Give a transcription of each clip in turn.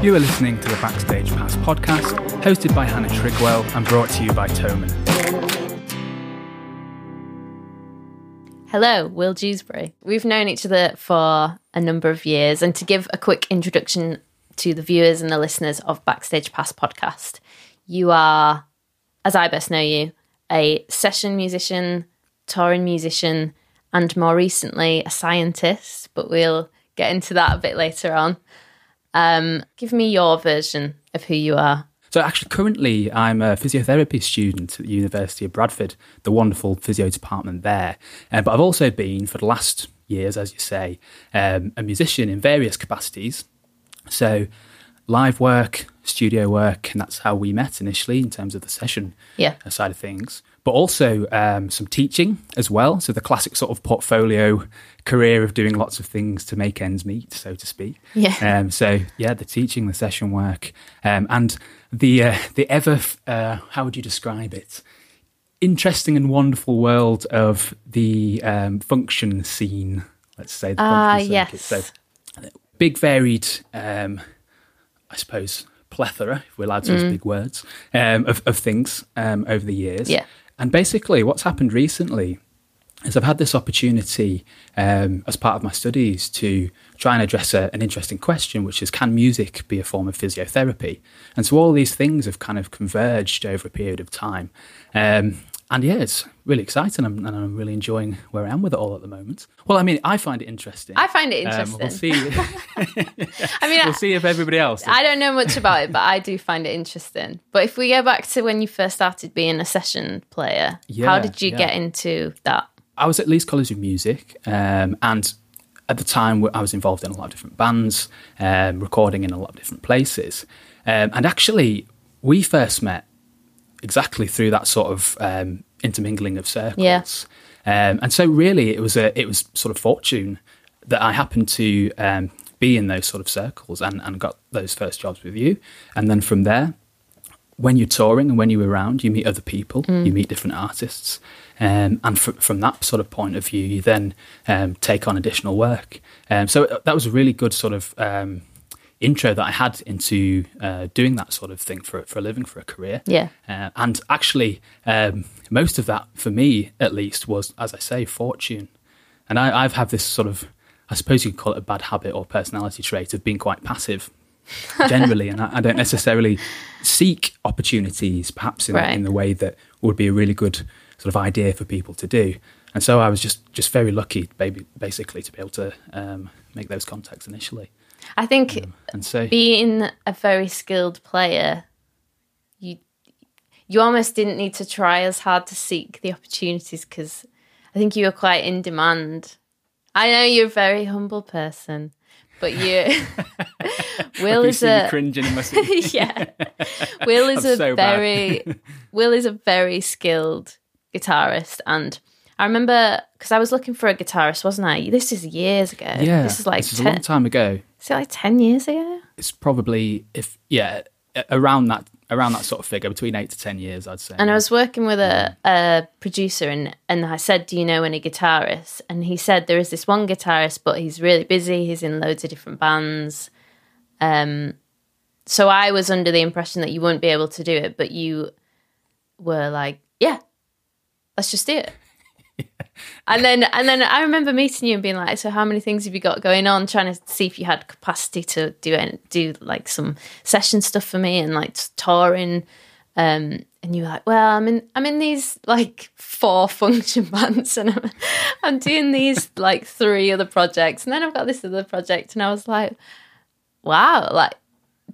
You are listening to the Backstage Pass podcast, hosted by Hannah Trigwell and brought to you by Thomann. Hello, Will Dewsbury. We've known each other for a number of years, and to give a quick introduction to the viewers and the listeners of Backstage Pass podcast, you are, as I best know you, a session musician, touring musician, and more recently a scientist, but we'll get into that a bit later on. Um, give me your version of who you are. So, actually, currently, I'm a physiotherapy student at the University of Bradford, the wonderful physio department there. Uh, but I've also been, for the last years, as you say, um, a musician in various capacities. So, live work, studio work, and that's how we met initially in terms of the session Yeah. side of things. But also um, some teaching as well. So the classic sort of portfolio career of doing lots of things to make ends meet, so to speak. Yeah. Um, so yeah, the teaching, the session work, um, and the uh, the ever uh, how would you describe it? Interesting and wonderful world of the um, function scene. Let's say the Ah, function circuit. yes. So big varied um, I suppose plethora if we're allowed to use big words um, of, of things um, over the years Yeah. And basically what's happened recently is I've had this opportunity um, as part of my studies to try and address a, an interesting question, which is can music be a form of physiotherapy? And so all these things have kind of converged over a period of time. Um, and yeah, it's really exciting and I'm, and I'm really enjoying where I am with it all at the moment. Well, I mean, I find it interesting. I find it Um, interesting. we'll see. I mean, we'll see if everybody else. does. I don't know much about it, but I do find it interesting. But if we go back to when you first started being a session player, how did you yeah. get into that? I was at Leeds College of Music, um, and at the time I was involved in a lot of different bands, um, recording in a lot of different places. Um, and actually, we first met exactly through that sort of um, intermingling of circles. Yeah. Um, and so, really, it was a it was sort of fortune that I happened to um, be in those sort of circles and, and got those first jobs with you. And then from there, when you're touring and when you're around, you meet other people, you meet different artists. Um, and fr- from that sort of point of view, you then um, take on additional work. Um, so that was a really good sort of um, intro that I had into uh, doing that sort of thing for, for a living, for a career. Yeah. Uh, and actually, um, most of that, for me at least, was, as I say, fortune. And I, I've had this sort of, I suppose you could call it a bad habit or personality trait of being quite passive generally. and I, I don't necessarily seek opportunities, perhaps in, Right. in the way that would be a really good sort of idea for people to do. And so I was just, just very lucky, baby, basically, to be able to um, make those contacts initially. I think And so, being a very skilled player, you you almost didn't need to try as hard to seek the opportunities because I think you were quite in demand. I know you're a very humble person, but you Will is a cringing in my seat. yeah. Will is I'm a so very Will is a very skilled guitarist and I remember because I was looking for a guitarist, wasn't I? This is years ago. Yeah, This is like this is a long time ago. Is it like ten years ago? It's probably if yeah around that around that sort of figure between eight to ten years, I'd say. And I was working with a, a producer, and, and I said, Do you know any guitarists? And he said, There is this one guitarist, but he's really busy. He's in loads of different bands. Um, so I was under the impression that you wouldn't be able to do it, but you were like, Yeah, let's just do it. And then, and then I remember meeting you and being like, "So, how many things have you got going on?" Trying to see if you had capacity to do do like some session stuff for me and like touring. Um, and you were like, "Well, I'm in, I'm in these like four function bands, and I'm, I'm doing these like three other projects, and then I've got this other project." And I was like, "Wow!" Like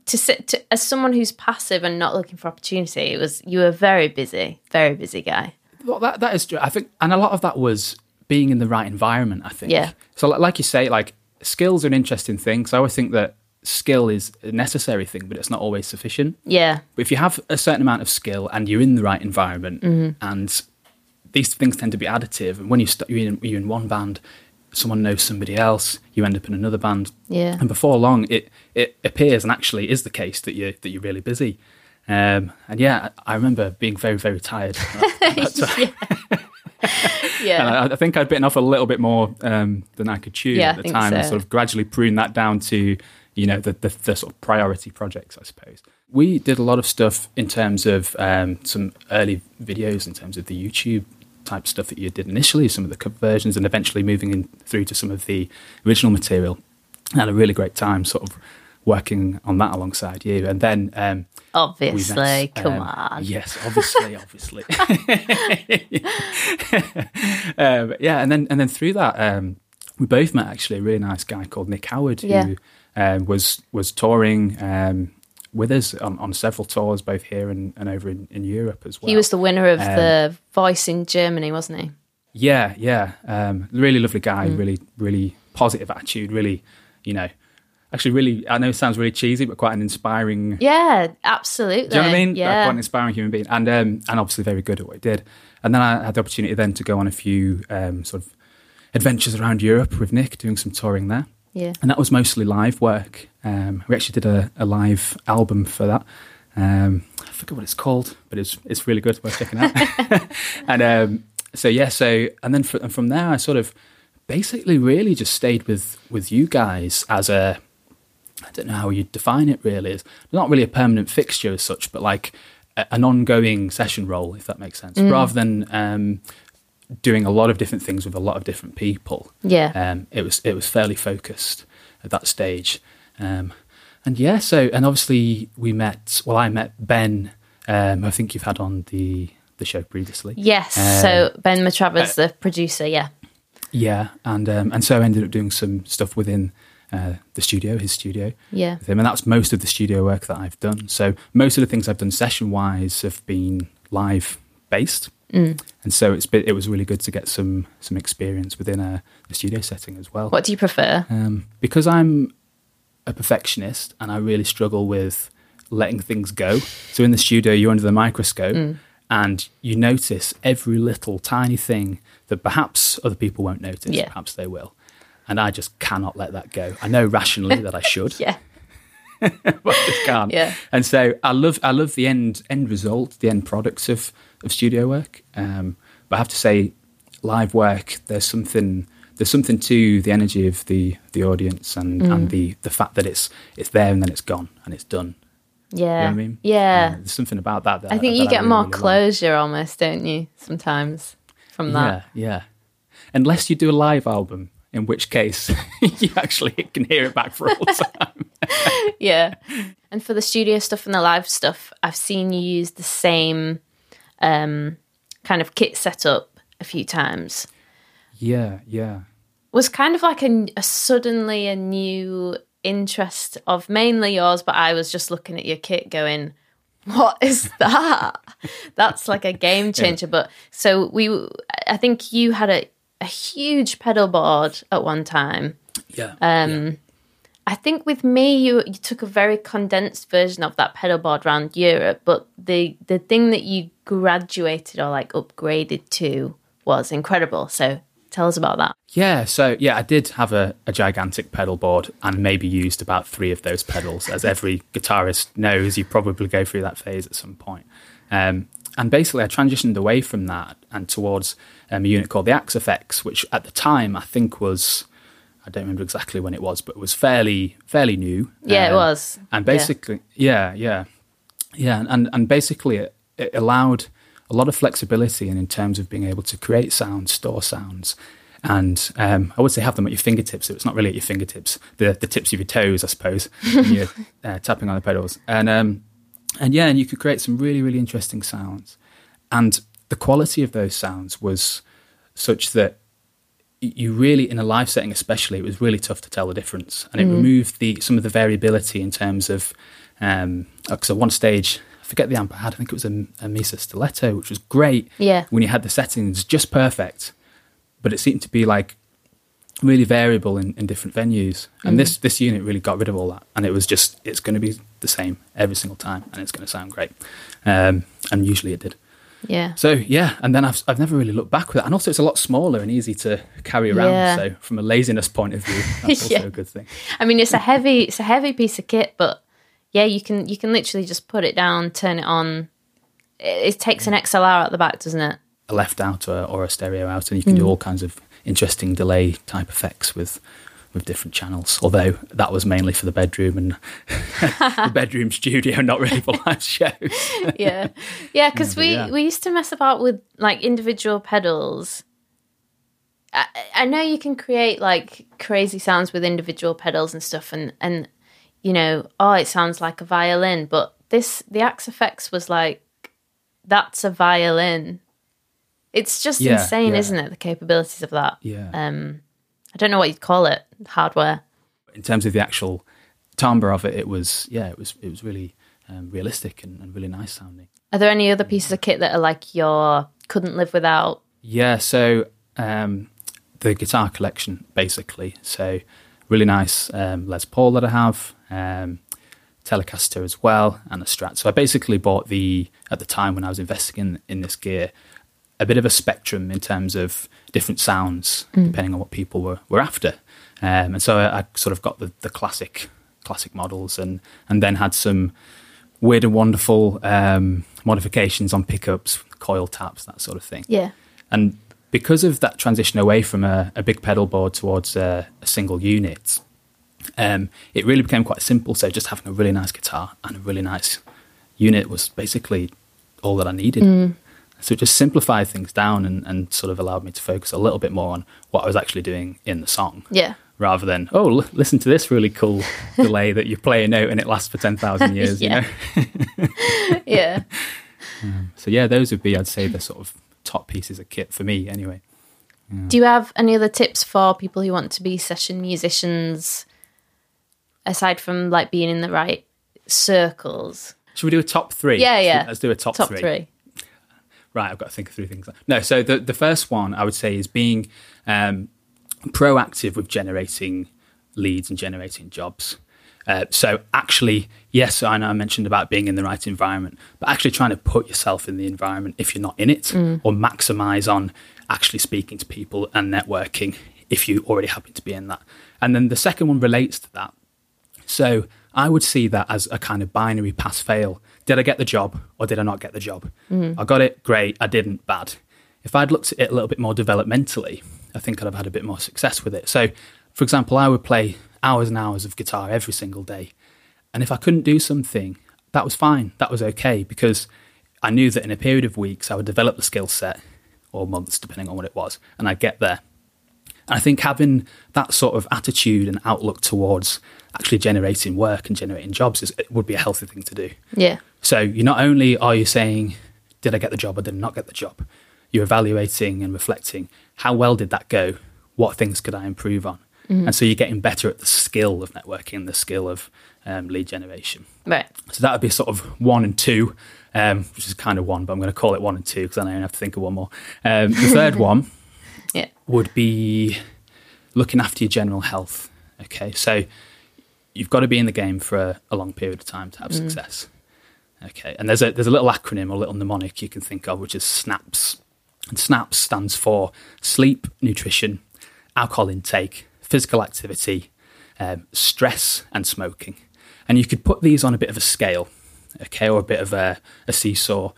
to sit to, as someone who's passive and not looking for opportunity, it was you were very busy, very busy guy. Well, that that is true. I think, and a lot of that was being in the right environment. I think. Yeah. So, like, you say, like skills are an interesting thing. So I always think that skill is a necessary thing, but it's not always sufficient. Yeah, But if you have a certain amount of skill and you're in the right environment, Mm-hmm. and these things tend to be additive, and when you st- you're, in, you're in one band, someone knows somebody else, you end up in another band, yeah. and before long, it it appears and actually is the case that you that you're really busy. Um, and yeah, I remember being very very tired. at that time. Yeah. And I, I think I'd bitten off a little bit more um, than I could chew Yeah, at the time, and sort of gradually prune that down to you know the, the, the sort of priority projects, I suppose. We did a lot of stuff in terms of um, some early videos, in terms of the YouTube type stuff that you did initially, some of the cover versions, and eventually moving in through to some of the original material. I had a really great time, sort of working on that alongside you, and then um, obviously, met, come um, on, yes, obviously, obviously, um, yeah, and then and then through that, um, we both met actually a really nice guy called Nick Howard who Yeah. um, was was touring. Um, with us on, on several tours, both here and, and over in, in Europe as well. he was the winner of Um, the Voice in Germany, wasn't he? Yeah, yeah. Um, really lovely guy, Mm. really, really positive attitude, really, you know, actually really, I know it sounds really cheesy, but quite an inspiring, Yeah, absolutely. do you know what I mean? Yeah, quite an inspiring human being. And, um, and obviously very good at what he did. And then I had the opportunity then to go on a few um, sort of adventures around Europe with Nick, doing some touring there. yeah. And that was mostly live work. Um, we actually did a, a live album for that. Um, I forget what it's called, but it's it's really good. Worth checking out. and um, so yeah, so and then fr- and from there, I sort of basically really just stayed with with you guys as a I don't know how you'd define it. Really, is not really a permanent fixture as such, but like a, an ongoing session role, if that makes sense, rather than um, doing a lot of different things with a lot of different people Yeah. um, it was it was fairly focused at that stage, um, and yeah. So and obviously we met. Well, I met Ben. Um, I think you've had on the the show previously. Yes. Um, so Ben Matravers, the producer. Yeah. Yeah, and um, and so I ended up doing some stuff within uh, the studio, his studio, Yeah. with him, and that's most of the studio work that I've done. So most of the things I've done session wise have been live based, Mm. and so it's been, it was really good to get some some experience within a, a studio setting as well. What do you prefer? Um, because I'm a perfectionist and I really struggle with letting things go. So in the studio, you're under the microscope Mm. and you notice every little tiny thing that perhaps other people won't notice, Yeah. perhaps they will. And I just cannot let that go. I know rationally that I should, Yeah. but I just can't. Yeah. And so I love I love the end end result, the end products of of studio work. Um, but I have to say, live work there's something there's something to the energy of the the audience and Mm. and the the fact that it's it's there and then it's gone and it's done. Yeah. You know what I mean? Yeah. Uh, there's something about that. that I think that you get really, more really like. closure almost, don't you? Sometimes from that. Yeah, yeah. Unless you do a live album, in which case you actually can hear it back for all time. yeah. And for the studio stuff and the live stuff, I've seen you use the same um, kind of kit setup a few times. yeah, yeah. Was kind of like a, a suddenly a new interest of mainly yours, but I was just looking at your kit going, what is that? That's like a game changer. But so we, I think you had a, a huge pedal board at one time. Yeah. Um, I think with me, you you took a very condensed version of that pedal board around Europe, but the the thing that you graduated or like upgraded to was incredible. So tell us about that. Yeah, so yeah, I did have a, a gigantic pedal board and maybe used about three of those pedals. As every guitarist knows, you probably go through that phase at some point. Um, and basically, I transitioned away from that and towards um, a unit called the Axe-Fx, which at the time I think was, I don't remember exactly when it was, but it was fairly fairly new. Yeah, it Um, was. And Yeah. basically, yeah, yeah, yeah, and and basically it, it allowed a lot of flexibility in, in terms of being able to create sounds, store sounds, and um, I would say have them at your fingertips. So it's not really at your fingertips, the the tips of your toes, I suppose, when you're uh, tapping on the pedals, and um, and yeah, and you could create some really really interesting sounds, and the quality of those sounds was such that you really in a live setting especially it was really tough to tell the difference. And it removed the some of the variability in terms of um because at one stage I forget the amp I had I think it was a, a Mesa Stiletto which was great Yeah. when you had the settings just perfect. But it seemed to be like really variable in, in different venues. And this this unit really got rid of all that. And it was just it's going to be the same every single time and it's going to sound great. Um and usually it did Yeah. so yeah, and then I've I've never really looked back with it, and also it's a lot smaller and easy to carry around. Yeah. So from a laziness point of view, that's also Yeah. a good thing. I mean, it's a heavy, it's a heavy piece of kit, but yeah, you can you can literally just put it down, turn it on. It, it takes an XLR at the back, doesn't it? A left out or, or a stereo out, and you can do mm. all kinds of interesting delay type effects with with different channels. Although that was mainly for the bedroom and the bedroom studio, not really for live shows. yeah, yeah. Because Yeah, we yeah. we used to mess about with like individual pedals. I, I know you can create like crazy sounds with individual pedals and stuff, and and you know, oh, it sounds like a violin, but this the Axe-Fx was like that's a violin. It's just Yeah, insane, isn't it? The capabilities of that. Yeah. Um, I don't know what you'd call it. Hardware. in terms of the actual timbre of it, it was yeah, it was it was really um, realistic and, and really nice sounding. Are there any other pieces of kit that are like your couldn't live without? Yeah, so um, the guitar collection basically. So really nice um, Les Paul that I have, um, Telecaster as well, and a Strat. So I basically bought the at the time when I was investing in in this gear a bit of a spectrum in terms of different sounds depending on what people were were after. Um, and so I, I sort of got the, the classic classic models and and then had some weird and wonderful um, modifications on pickups, coil taps, that sort of thing. Yeah. And because of that transition away from a, a big pedal board towards a, a single unit, um, it really became quite simple. So just having a really nice guitar and a really nice unit was basically all that I needed. So it just simplified things down and, and sort of allowed me to focus a little bit more on what I was actually doing in the song. Yeah. Rather than, oh, l- listen to this really cool delay that you play a note and it lasts for 10,000 years, Yeah. you know? Yeah. Um, so, yeah, those would be, I'd say, the sort of top pieces of kit for me anyway. Do you have any other tips for people who want to be session musicians aside from like being in the right circles? Should we do a top three? Yeah, yeah. Let's do a top, Top three. three. Right, I've got to think of three things. No, so the, the first one I would say is being um, proactive with generating leads and generating jobs. Uh, so actually, yes, I know I mentioned about being in the right environment, but actually trying to put yourself in the environment if you're not in it, or maximize on actually speaking to people and networking if you already happen to be in that. And then the second one relates to that. So I would see that as a kind of binary pass fail. Did I get the job or did I not get the job? Mm-hmm. I got it, great. I didn't, bad. If I'd looked at it a little bit more developmentally, I think I'd have had a bit more success with it. So, for example, I would play hours and hours of guitar every single day. And if I couldn't do something, that was fine. That was okay because I knew that in a period of weeks I would develop the skill set or months, depending on what it was, and I'd get there. And I think having that sort of attitude and outlook towards actually generating work and generating jobs is, it would be a healthy thing to do. Yeah. So you not only are you saying, did I get the job or did I not get the job? You're evaluating and reflecting, how well did that go? What things could I improve on? And so you're getting better at the skill of networking, the skill of um, lead generation. Right. So that would be sort of one and two, um, which is kind of one, but I'm going to call it one and two because then I don't have to think of one more. Um, the third one Yeah. would be looking after your general health. Okay, so you've got to be in the game for a, a long period of time to have success. Okay, and there's a there's a little acronym or little mnemonic you can think of, which is SNAPS. And SNAPS stands for sleep, nutrition, alcohol intake, physical activity, um, stress, and smoking. And you could put these on a bit of a scale, okay, or a bit of a, a seesaw.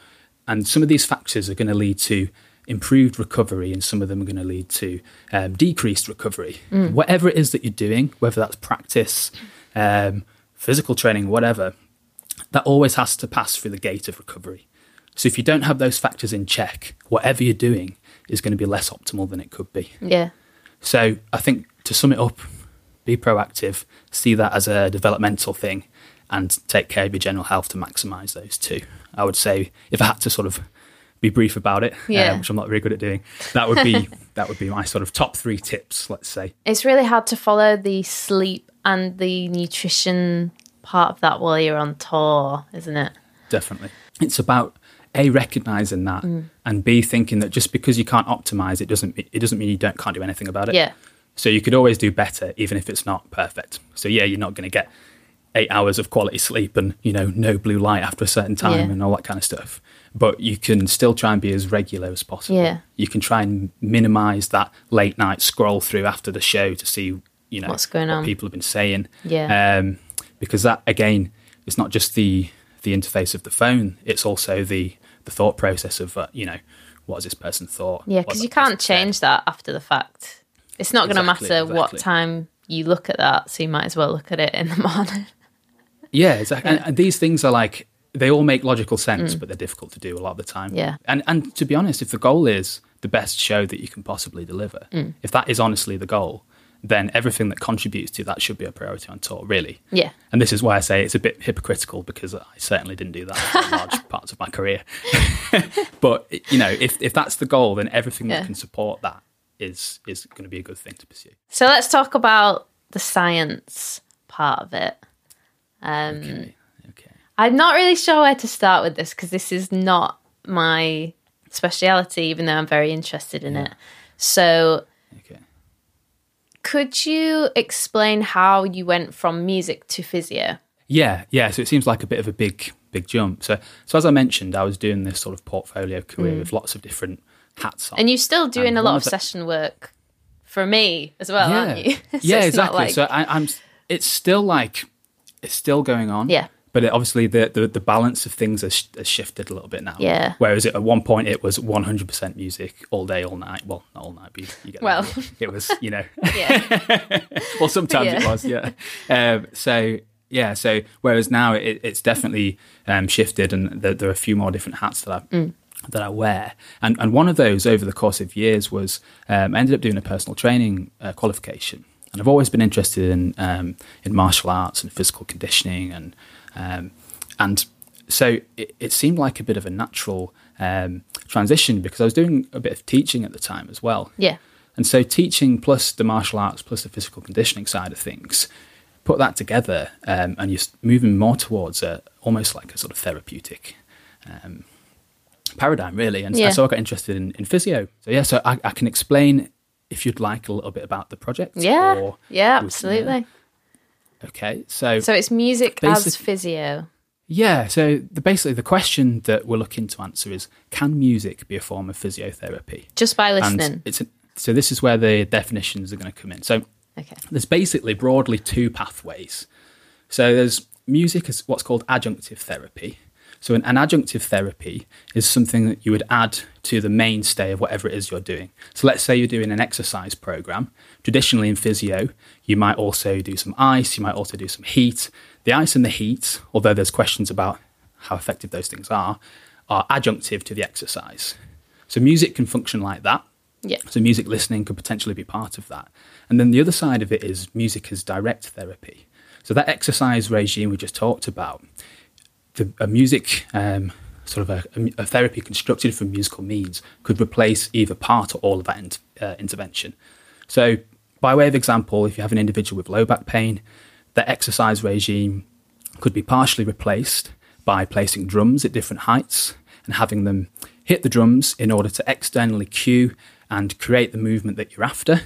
And some of these factors are going to lead to improved recovery, and some of them are going to lead to um, decreased recovery. Whatever it is that you're doing, whether that's practice, um, physical training, whatever, that always has to pass through the gate of recovery. So if you don't have those factors in check, whatever you're doing is going to be less optimal than it could be. Yeah. So I think to sum it up, be proactive, see that as a developmental thing, and take care of your general health to maximise those two. I would say if I had to sort of be brief about it, uh, Yeah. which I'm not very good at doing, that would be that would be my sort of top three tips. Let's say. It's really hard to follow the sleep and the nutrition part of that while you're on tour, isn't it? Definitely. It's about a recognizing that and b thinking that just because you can't optimize it doesn't it doesn't mean you don't can't do anything about it. Yeah. So you could always do better even if it's not perfect. So yeah, you're not going to get 8 hours of quality sleep and, you know, no blue light after a certain time Yeah. and all that kind of stuff. But you can still try and be as regular as possible. Yeah. You can try and minimize that late night scroll through after the show to see, you know, What's going what on. people have been saying. Yeah. Um, because that again it's not just the the interface of the phone; it's also the the thought process of uh, you know what has this person thought? Yeah, because you can't person said? change that after the fact. It's not going to Exactly, matter what time you look at that, so you might as well look at it in the morning. Yeah, exactly. And, and these things are like they all make logical sense, but they're difficult to do a lot of the time. Mm. Yeah. And and to be honest, if the goal is the best show that you can possibly deliver, Mm. if that is honestly the goal, then everything that contributes to that should be a priority on tour, really. Yeah. And this is why I say it's a bit hypocritical because I certainly didn't do that for large parts of my career. but you know, if if that's the goal, then everything Yeah. that can support that is is going to be a good thing to pursue. So let's talk about the science part of it. Um, Okay. I'm not really sure where to start with this because this is not my speciality, even though I'm very interested in it. So, Okay. could you explain how you went from music to physio? Yeah, yeah. So it seems like a bit of a big, big jump. So, so as I mentioned, I was doing this sort of portfolio career with lots of different hats on. Mm. And you're still doing And a lot of the- session work for me as well, aren't you? So yeah, exactly. like- So I, I'm. It's still like it's still going on. Yeah. But it, obviously, the, the the balance of things has, has shifted a little bit now. Yeah. Whereas at one point it was 100% music all day, all night. Well, not all night, but you, get Well. it was you know. yeah. well, sometimes it was, yeah. Um, so yeah, so whereas now it, it's definitely um, shifted, and there, there are a few more different hats that I that I wear, and and one of those over the course of years was um, I ended up doing a personal training uh, qualification, and I've always been interested in um, in martial arts and physical conditioning, and um, and so it, it seemed like a bit of a natural um, transition because I was doing a bit of teaching at the time as well. Yeah. And so teaching plus the martial arts plus the physical conditioning side of things, put that together, um, and you're moving more towards a almost like a sort of therapeutic um, paradigm, really. And Yeah. so I got interested in, in physio. So yeah, so I, I can explain if you'd like a little bit about the project. Yeah. Yeah, would- absolutely. Okay, so So it's music as physio. yeah, so the, basically the question that we're looking to answer is: Can music be a form of physiotherapy? Just by And listening. it's a, so this is where the definitions are going to come in. So Okay. there's basically broadly two pathways. So there's music as what's called adjunctive therapy. So an, an adjunctive therapy is something that you would add to the mainstay of whatever it is you're doing. So let's say you're doing an exercise program. Traditionally in physio, you might also do some ice, you might also do some heat. The ice and the heat, although there's questions about how effective those things are, are adjunctive to the exercise. So music can function like that. Yeah. So music listening could potentially be part of that. And then the other side of it is music as direct therapy. So that exercise regime we just talked about, the a music um, sort of a, a therapy constructed from musical means could replace either part or all of that int- uh, intervention. So by way of example, if you have an individual with low back pain, the exercise regime could be partially replaced by placing drums at different heights and having them hit the drums in order to externally cue and create the movement that you're after,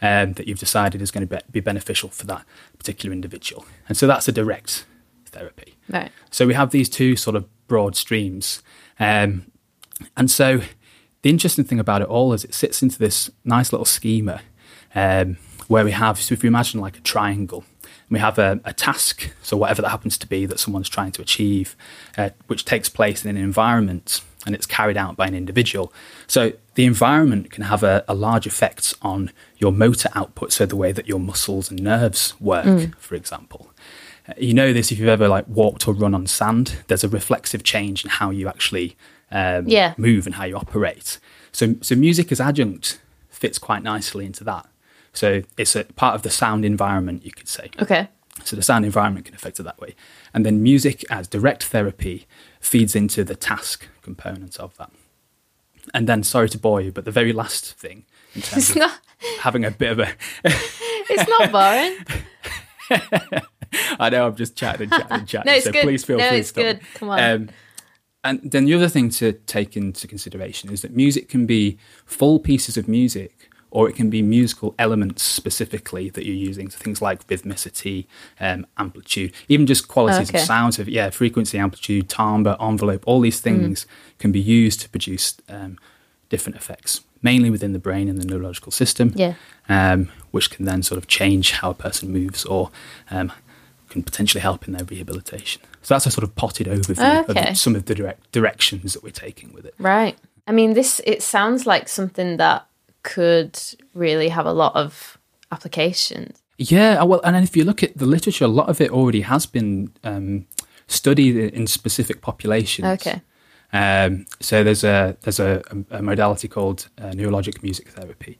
um, that you've decided is going to be, be beneficial for that particular individual. And so that's a direct therapy. Right. So we have these two sort of broad streams. Um, and so the interesting thing about it all is it sits into this nice little schema um, where we have, so if you imagine like a triangle, we have a, a task, so whatever that happens to be that someone's trying to achieve, uh, which takes place in an environment and it's carried out by an individual. So the environment can have a, a large effect on your motor output, so the way that your muscles and nerves work, for example. Uh, You know this if you've ever like walked or run on sand. There's a reflexive change in how you actually um, Yeah. move and how you operate. So, so music as adjunct fits quite nicely into that. So it's a part of the sound environment, you could say. Okay. So the sound environment can affect it that way. And then music as direct therapy feeds into the task component of that. And then, sorry to bore you, but the very last thing in terms It's of not. having a bit of a, It's not boring. I know I'm just chatting and chatting and chatting. No, it's so good. please feel No, free it's to good. Come on. Um, and then the other thing to take into consideration is that music can be full pieces of music, or it can be musical elements specifically that you're using. So things like rhythmicity, um, amplitude, even just qualities Okay. of sound. Of, yeah, frequency, amplitude, timbre, envelope. All these things can be used to produce um, different effects, mainly within the brain and the neurological system Yeah. um, which can then sort of change how a person moves or um, can potentially help in their rehabilitation. So that's a sort of potted overview Okay. of some of the direct directions that we're taking with it. Right. I mean, this it sounds like something that could really have a lot of applications. Yeah, well, and then if you look at the literature, a lot of it already has been um, studied in specific populations. Okay. Um, so there's a there's a, a modality called uh, neurologic music therapy,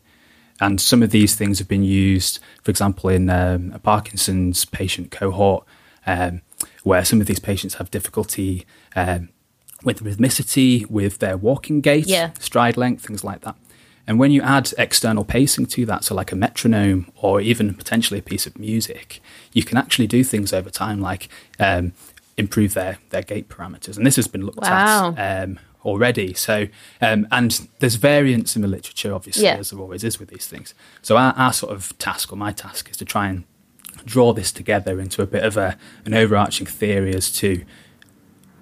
and some of these things have been used, for example, in um, a Parkinson's patient cohort, um, where some of these patients have difficulty um, with rhythmicity, with their walking gait, Yeah. stride length, things like that. And when you add external pacing to that, so like a metronome or even potentially a piece of music, you can actually do things over time, like um, improve their their gait parameters. And this has been looked Wow. at um, already. So, um, and there's variance in the literature, obviously, Yeah. as there always is with these things. So, our, our sort of task, or my task, is to try and draw this together into a bit of a an overarching theory as to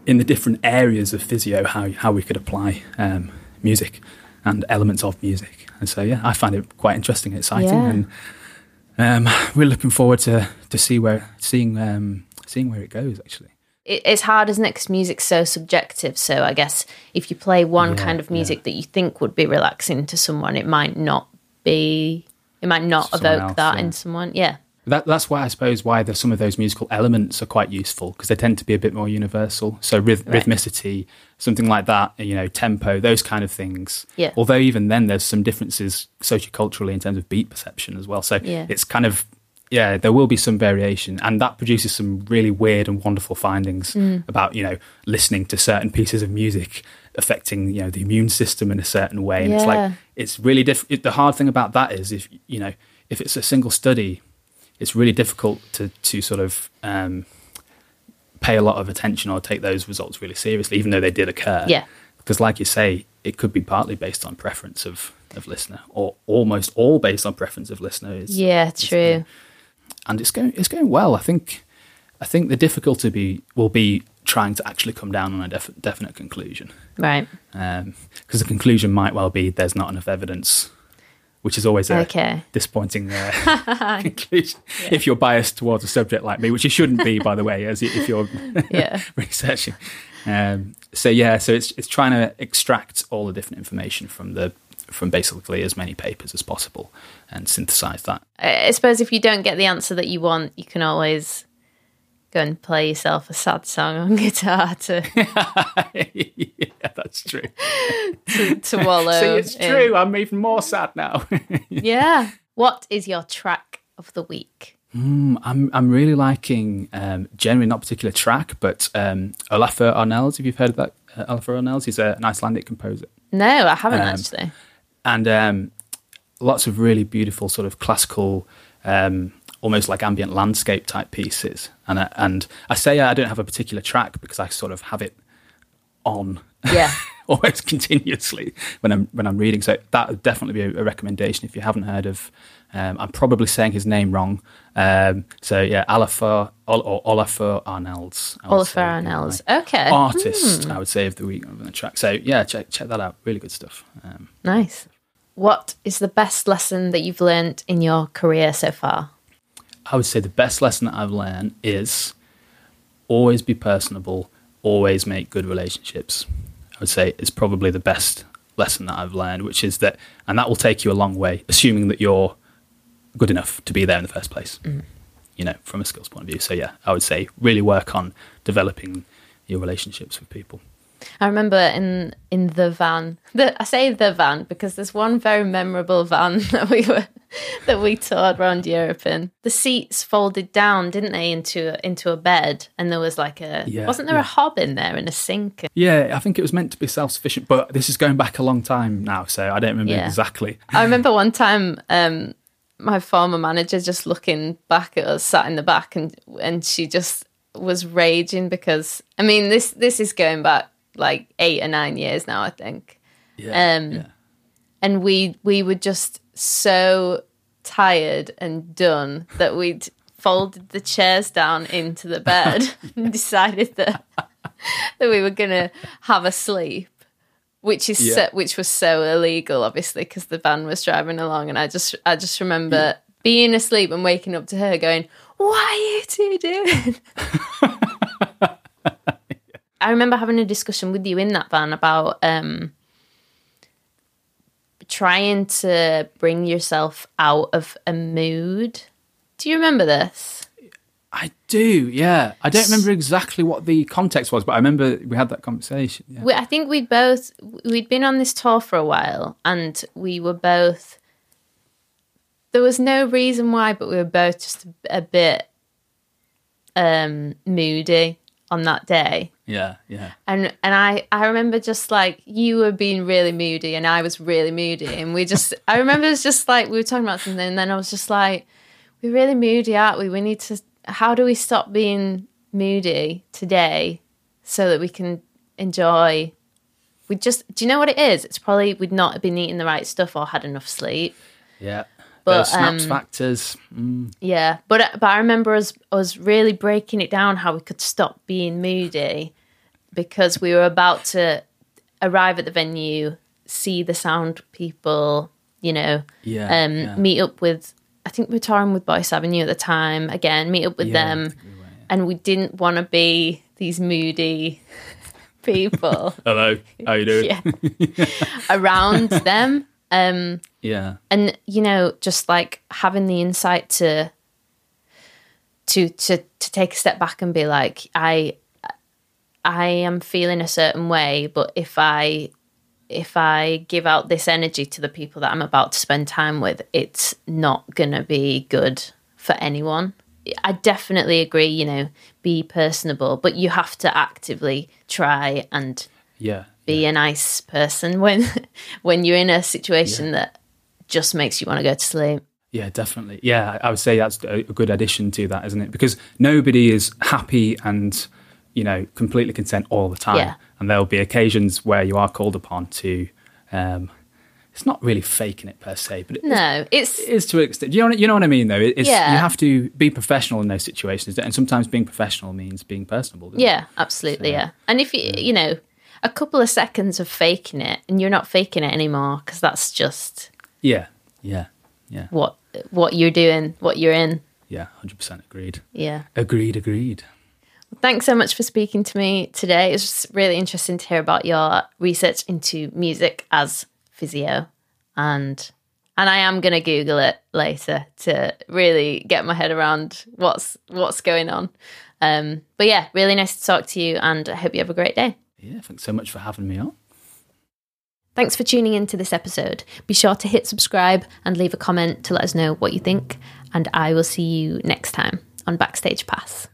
in the different areas of physio how how we could apply um, music and elements of music. And so, yeah, I find it quite interesting and exciting, Yeah. and um, we're looking forward to to see where seeing um, seeing where it goes. Actually, It, it's hard, isn't it? Because music's so subjective. So I guess if you play one Yeah, kind of music that you think would be relaxing to someone, it might not be. It might not someone evoke else, that yeah. in someone. Yeah. That, that's why I suppose why the, some of those musical elements are quite useful because they tend to be a bit more universal. So ryth- Right. rhythmicity, something like that, you know, tempo, those kind of things. Yeah. Although even then, there's some differences socioculturally in terms of beat perception as well. So Yeah. it's kind of yeah, there will be some variation, and that produces some really weird and wonderful findings Mm. about you know listening to certain pieces of music affecting you know the immune system in a certain way. And it's like it's really difficult. The hard thing about that is if you know if it's a single study, it's really difficult to to sort of um, pay a lot of attention or take those results really seriously, even though they did occur. Yeah. Because, like you say, it could be partly based on preference of of listener, or almost all based on preference of listener. Is, Yeah. is- True. and it's going it's going well. I think I think the difficulty be will be trying to actually come down on a def- definite conclusion Right. because the conclusion might well be there's not enough evidence, which is always a Okay. disappointing uh, conclusion if you're biased towards a subject like me, which you shouldn't be, by the way, as if you're Yeah. researching. Um, so yeah, so it's it's trying to extract all the different information from the from basically as many papers as possible and synthesize that. I suppose if you don't get the answer that you want, you can always go and play yourself a sad song on guitar to yeah, that's true. to, to wallow. See, it's in. true. I'm even more sad now. Yeah. What is your track of the week? Mm, I'm I'm really liking um, generally not a particular track, but um, Olafur Arnalds. If you've heard of that, uh, Olafur Arnalds, he's a, an Icelandic composer, No, I haven't Um, actually. and um, lots of really beautiful sort of classical, um, almost like ambient landscape type pieces. And I, and I say I don't have a particular track because I sort of have it on Yeah. almost continuously when I'm when I'm reading. So that would definitely be a, a recommendation if you haven't heard of. Um, I'm probably saying his name wrong. Um, so yeah, Olafur Ol- or Olafur would Olafur say would be Arnalds. my Okay. Artist, I would say of the week on the track. So yeah, check check that out. Really good stuff. Um, Nice. What is the best lesson that you've learned in your career so far? I would say the best lesson that I've learned is always be personable, always make good relationships. I would say it's probably the best lesson that I've learned, which is that, and that will take you a long way, assuming that you're good enough to be there in the first place, mm. you know, from a skills point of view. So, yeah, I would say really work on developing your relationships with people. I remember in in the van. The, I say the van because there's one very memorable van that we were that we toured around Europe in. The seats folded down, didn't they, into into a bed, and there was like a Yeah, wasn't there yeah. a hob in there and a sink? Yeah, I think it was meant to be self sufficient, but this is going back a long time now, so I don't remember Yeah. exactly. I remember one time um, my former manager just looking back at us, sat in the back, and and she just was raging because I mean this this is going back like eight or nine years now, I think. Yeah, Um, yeah. and we we were just so tired and done that we'd folded the chairs down into the bed and decided that that we were gonna have a sleep which is Yeah. so, which was so illegal obviously because the van was driving along and i just i just remember being asleep and waking up to her going what are you two doing I remember having a discussion with you in that van about um, trying to bring yourself out of a mood Do you remember this? I do, yeah. I don't remember exactly what the context was, but I remember we had that conversation. Yeah. We, I think we'd both we'd been on this tour for a while, and we were both. There was no reason why, but we were both just a, a bit um, moody on that day. Yeah, yeah. And and I I remember just like you were being really moody and I was really moody and we just I remember it was just like we were talking about something and then I was just like we're really moody, aren't we? We need to how do we stop being moody today so that we can enjoy we just do you know what it is? It's probably we'd not have been eating the right stuff or had enough sleep. Yeah. But, Those snaps um, factors. Mm, Yeah, but but I remember us us really breaking it down how we could stop being moody because we were about to arrive at the venue, see the sound people, you know, yeah. um, yeah. meet up with. I think we were touring with Boyce Avenue at the time. Again, meet up with Yeah, them, we were, and we didn't want to be these moody people. Hello, how you doing? yeah, around them. Um, Yeah. and you know just like having the insight to to to to take a step back and be like i i am feeling a certain way but if i if i give out this energy to the people that i'm about to spend time with it's not gonna be good for anyone i definitely agree you know be personable but you have to actively try and Yeah. be a nice person when when you're in a situation that just makes you want to go to sleep. Yeah, definitely. Yeah, I would say that's a good addition to that, isn't it? Because nobody is happy and, you know, completely content all the time. Yeah. And there'll be occasions where you are called upon to, um, it's not really faking it per se, but it No, it's it is to an extent. You know, you know what I mean, though? It's, Yeah. You have to be professional in those situations. And sometimes being professional means being personable. doesn't it? yeah, absolutely, yeah. And if you you know a couple of seconds of faking it, and you're not faking it anymore because that's just Yeah. Yeah. Yeah. what what you're doing, what you're in. Yeah. 100% agreed. Yeah. Agreed, agreed. Thanks so much for speaking to me today. It's just really interesting to hear about your research into music as physio, and and I am going to Google it later to really get my head around what's what's going on. Um, but yeah, really nice to talk to you, and I hope you have a great day. Yeah. Thanks so much for having me on. Thanks for tuning into this episode. Be sure to hit subscribe and leave a comment to let us know what you think, and I will see you next time on Backstage Pass.